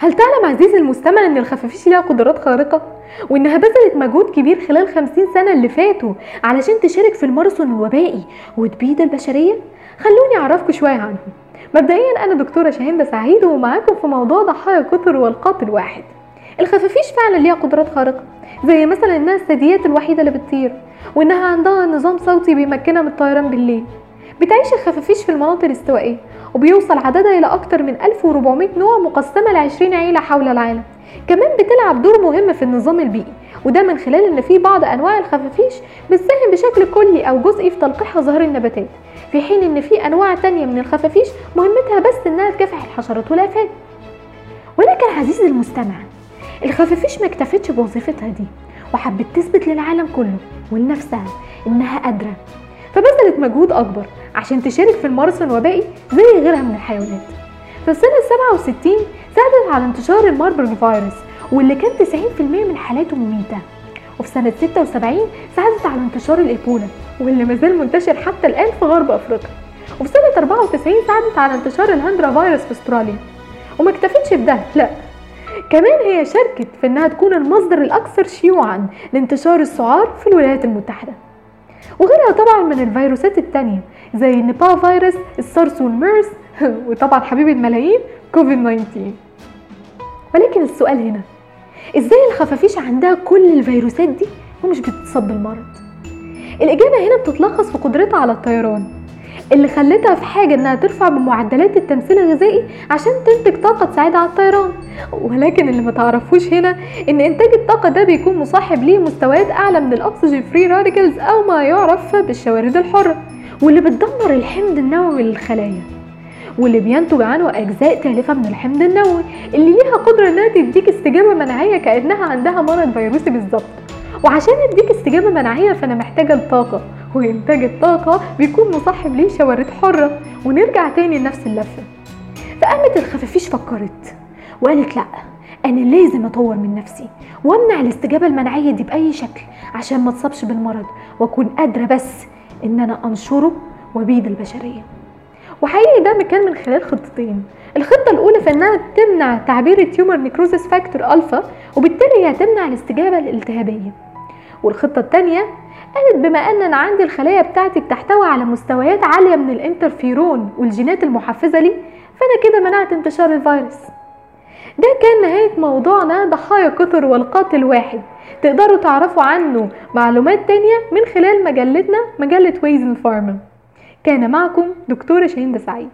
هل تعلم عزيزي المستمع إن الخفافيش ليها قدرات خارقة؟ وإنها بذلت مجهود كبير خلال 50 سنة اللي فاتوا علشان تشارك في الماراثون الوبائي وتبيد البشرية؟ خلوني أعرفكم شوية عنهم. مبدئيا أنا دكتورة شاهندة سعيد ومعاكم في موضوع ضحايا كتر والقاتل واحد الخفافيش فعلا ليها قدرات خارقة زي مثلا إنها الثدييات الوحيدة اللي بتطير وإنها عندها نظام صوتي بيمكنها من الطيران بالليل. بتعيش الخفافيش في المناطق الاستوائية وبيوصل عددها إلى أكثر من 1400 نوع مقسمة ل 20 عيلة حول العالم. كمان بتلعب دور مهم في النظام البيئي وده من خلال إن في بعض أنواع الخفافيش بتساهم بشكل كلي أو جزئي في تلقيح ظاهر النباتات في حين إن في أنواع تانية من الخفافيش مهمتها بس إنها تكافح الحشرات والافات ولكن عزيزي المستمع الخفافيش ما اكتفتش بوظيفتها دي وحبت تثبت للعالم كله ولنفسها إنها قادره فبذلت مجهود أكبر عشان تشارك في الماراثون الوبائي زي غيرها من الحيوانات. في سنة 67 ساعدت على انتشار الماربرج فيروس واللي كان 90% من حالاته مميتة. وفي سنة 76 ساعدت على انتشار الإيبولا واللي مازال منتشر حتى الآن في غرب أفريقيا. وفي سنة 94 ساعدت على انتشار الهندرا فيروس في أستراليا. وما اكتفتش بده لا. كمان هي شاركت في إنها تكون المصدر الأكثر شيوعا لانتشار السعار في الولايات المتحدة. وغيرها طبعا من الفيروسات التانية زي النيبا فيروس السارس والميرس وطبعا حبيب الملايين كوفيد 19 ولكن السؤال هنا إزاي الخفافيش عندها كل الفيروسات دي ومش بتتصاب بالمرض الإجابة هنا بتتلخص في قدرتها على الطيران. اللي خلتها في حاجة إنها ترفع بمعدلات التمثيل الغذائي عشان تنتج طاقة تساعدها على الطيران. ولكن اللي ما تعرفوش هنا إن إنتاج الطاقة ده بيكون مصاحب ليه مستويات أعلى من الأكسجين free radicals أو ما يعرف بالشوارد الحرة. واللي بتدمر الحمض النووي للخلايا. واللي بينتج عنه أجزاء تالفة من الحمض النووي اللي ليها قدرة إنها تديك استجابة مناعية كأنها عندها مرض فيروسي بالظبط. وعشان اديك استجابة مناعية فأنا محتاجة الطاقة. وانتاج الطاقة بيكون مصاحب ليه شوارد حرة. ونرجع تاني لنفس اللفة. فقامت الخفافيش فكرت. وقالت لأ أنا لازم أطور من نفسي وأمنع الاستجابة المناعيه دي بأي شكل عشان ما اتصابش بالمرض وأكون قادرة بس إن أنا أنشره وأبيد البشرية. وحقيقي ده كان من خلال خطتين. الخطة الأولى في إنها تمنع تعبير ال tumor necrosis factor alpha وبالتالي هي تمنع الاستجابة الالتهابية. والخطة الثانية قالت بما أن أنا عندي الخلايا بتاعتي بتحتوي على مستويات عالية من الانترفيرون والجينات المحفزة لي فأنا كده منعت انتشار الفيروس. ده كان نهاية موضوعنا ضحايا كثر والقاتل واحد. تقدروا تعرفوا عنه معلومات تانية من خلال مجلتنا مجلة ويزن فارما كان معكم دكتورة شاهين سعيد.